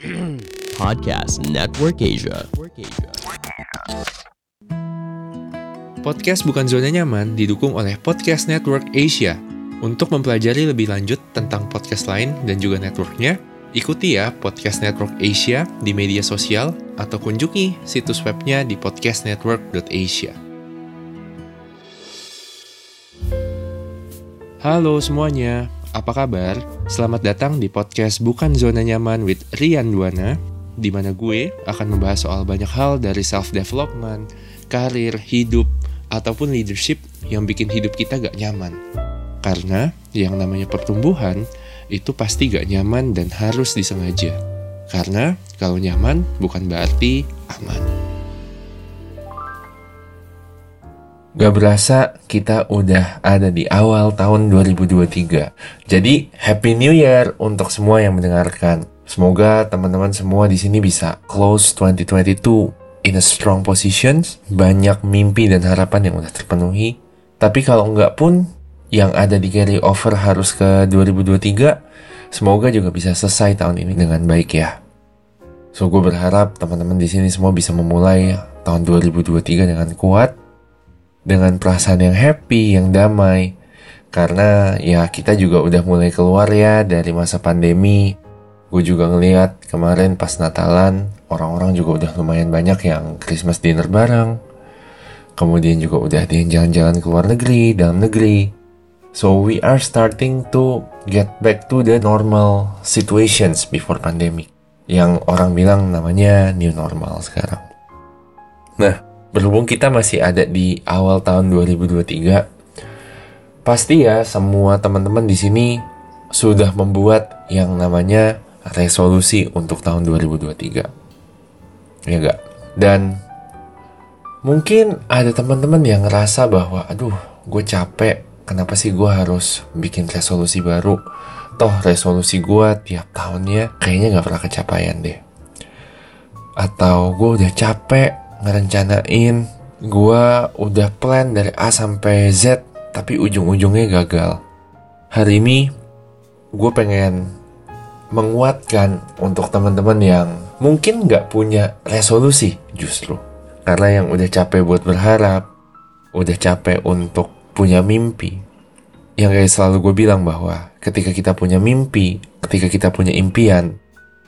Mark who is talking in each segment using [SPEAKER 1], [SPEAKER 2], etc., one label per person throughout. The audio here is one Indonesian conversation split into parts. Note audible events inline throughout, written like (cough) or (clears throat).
[SPEAKER 1] (clears throat) Podcast Network Asia.
[SPEAKER 2] Podcast Bukan Zona Nyaman didukung oleh Podcast Network Asia. Untuk mempelajari lebih lanjut tentang podcast lain dan juga networknya, ikuti ya Podcast Network Asia di media sosial atau kunjungi situs webnya di podcastnetwork.asia. Halo semuanya, apa kabar? Selamat datang di podcast Bukan Zona Nyaman with Rian Duana, di mana gue akan membahas soal banyak hal dari self-development, karir, hidup, ataupun leadership yang bikin hidup kita gak nyaman. Karena yang namanya pertumbuhan itu pasti gak nyaman dan harus disengaja. Karena kalau nyaman bukan berarti aman. Gak berasa kita udah ada di awal tahun 2023. Jadi Happy New Year untuk semua yang mendengarkan. Semoga teman-teman semua di sini bisa close 2022 in a strong position, banyak mimpi dan harapan yang udah terpenuhi. Tapi kalau enggak pun, yang ada di carry over harus ke 2023, semoga juga bisa selesai tahun ini dengan baik ya. So, gue berharap teman-teman di sini semua bisa memulai tahun 2023 dengan kuat, dengan perasaan yang happy, yang damai. Karena ya kita juga udah mulai keluar ya dari masa pandemi. Gue juga ngeliat kemarin pas Natalan, orang-orang juga udah lumayan banyak yang Christmas dinner bareng. Kemudian juga udah ada yang jalan-jalan ke luar negeri, dalam negeri. So we are starting to get back to the normal situations before pandemic. Yang orang bilang namanya new normal sekarang. Nah, berhubung kita masih ada di awal tahun 2023, pasti ya semua teman-teman di sini sudah membuat yang namanya resolusi untuk tahun 2023 ya gak? Dan mungkin ada teman-teman yang ngerasa bahwa aduh gue capek. Kenapa sih gue harus bikin resolusi baru? Toh resolusi gue tiap tahunnya kayaknya gak pernah kecapaian deh. Atau gue udah capek ngerencanain gue udah plan dari A sampai Z tapi ujung-ujungnya gagal hari ini gue pengen menguatkan untuk teman-teman yang mungkin nggak punya resolusi justru. Karena yang udah capek buat berharap, udah capek untuk punya mimpi. Yang kayak selalu gue bilang bahwa ketika kita punya mimpi, ketika kita punya impian,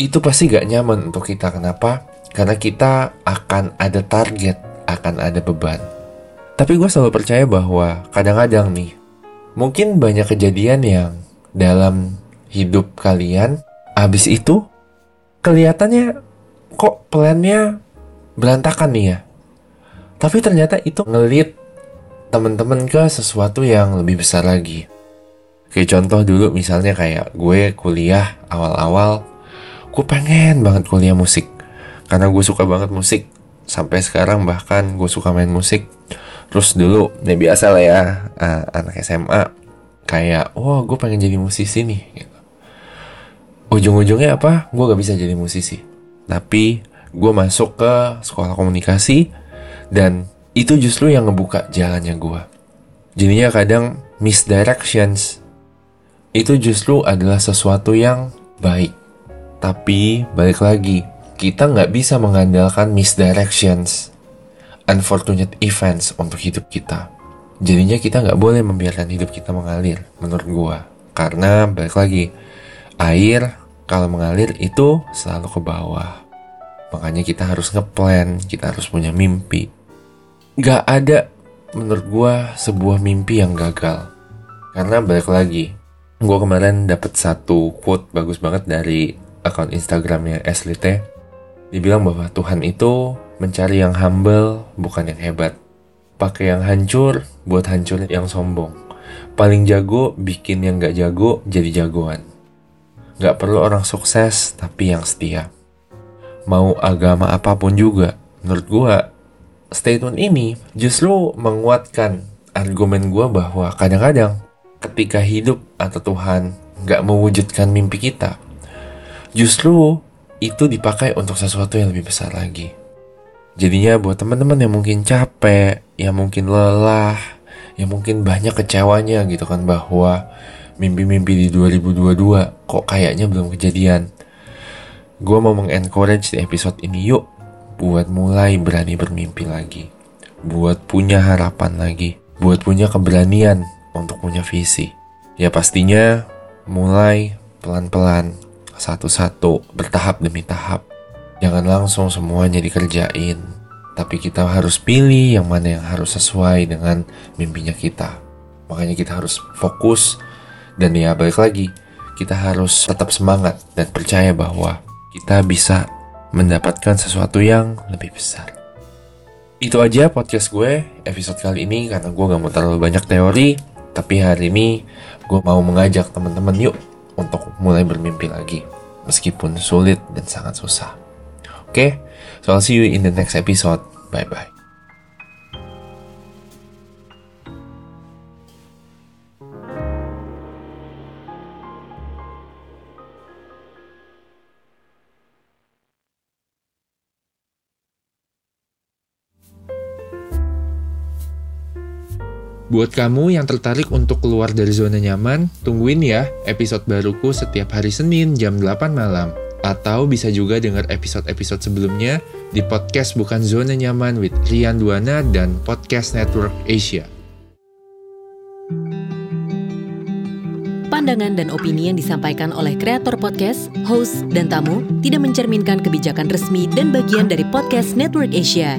[SPEAKER 2] itu pasti gak nyaman untuk kita. Kenapa? Karena kita akan ada target, akan ada beban. Tapi gue selalu percaya bahwa kadang-kadang nih, mungkin banyak kejadian yang dalam hidup kalian, abis itu kelihatannya kok plannya berantakan nih ya. Tapi ternyata itu ngelit temen-temen ke sesuatu yang lebih besar lagi. Kayak contoh dulu misalnya kayak gue kuliah awal-awal, gue pengen banget kuliah musik. Karena gue suka banget musik. Sampai sekarang bahkan gue suka main musik. Terus dulu, ya biasa lah ya, uh, anak SMA. Kayak, wah gue pengen jadi musisi nih. Gitu ujung-ujungnya apa gue gak bisa jadi musisi tapi gue masuk ke sekolah komunikasi dan itu justru yang ngebuka jalannya gue jadinya kadang misdirections itu justru adalah sesuatu yang baik tapi balik lagi kita nggak bisa mengandalkan misdirections unfortunate events untuk hidup kita jadinya kita nggak boleh membiarkan hidup kita mengalir menurut gue karena balik lagi air kalau mengalir itu selalu ke bawah. Makanya kita harus ngeplan, kita harus punya mimpi. Gak ada menurut gue sebuah mimpi yang gagal. Karena balik lagi, gue kemarin dapat satu quote bagus banget dari akun Instagramnya T. Dibilang bahwa Tuhan itu mencari yang humble, bukan yang hebat. Pakai yang hancur buat hancurin yang sombong. Paling jago bikin yang gak jago jadi jagoan. Gak perlu orang sukses, tapi yang setia. Mau agama apa pun juga, menurut gue, statement ini justru menguatkan argumen gue bahwa kadang-kadang ketika hidup atau Tuhan gak mewujudkan mimpi kita, justru itu dipakai untuk sesuatu yang lebih besar lagi. Jadinya buat teman-teman yang mungkin capek, yang mungkin lelah, yang mungkin banyak kecewanya gitu kan bahwa mimpi-mimpi di 2022 kok kayaknya belum kejadian. gue mau mengencourage di episode ini yuk buat mulai berani bermimpi lagi. Buat punya harapan lagi. Buat punya keberanian untuk punya visi. Ya pastinya mulai pelan-pelan, satu-satu, bertahap demi tahap. Jangan langsung semuanya dikerjain. Tapi kita harus pilih yang mana yang harus sesuai dengan mimpinya kita. Makanya kita harus fokus dan ya balik lagi, kita harus tetap semangat dan percaya bahwa kita bisa mendapatkan sesuatu yang lebih besar. Itu aja podcast gue episode kali ini karena gue gak mau terlalu banyak teori, tapi hari ini gue mau mengajak teman-teman yuk untuk mulai bermimpi lagi, meskipun sulit dan sangat susah. Oke, okay? so I'll see you in the next episode. Bye-bye.
[SPEAKER 3] Buat kamu yang tertarik untuk keluar dari zona nyaman, tungguin ya episode baruku setiap hari Senin jam 8 malam. Atau bisa juga dengar episode-episode sebelumnya di podcast Bukan Zona Nyaman with Rian Duana dan Podcast Network Asia.
[SPEAKER 4] Pandangan dan opini yang disampaikan oleh kreator podcast, host, dan tamu tidak mencerminkan kebijakan resmi dan bagian dari Podcast Network Asia.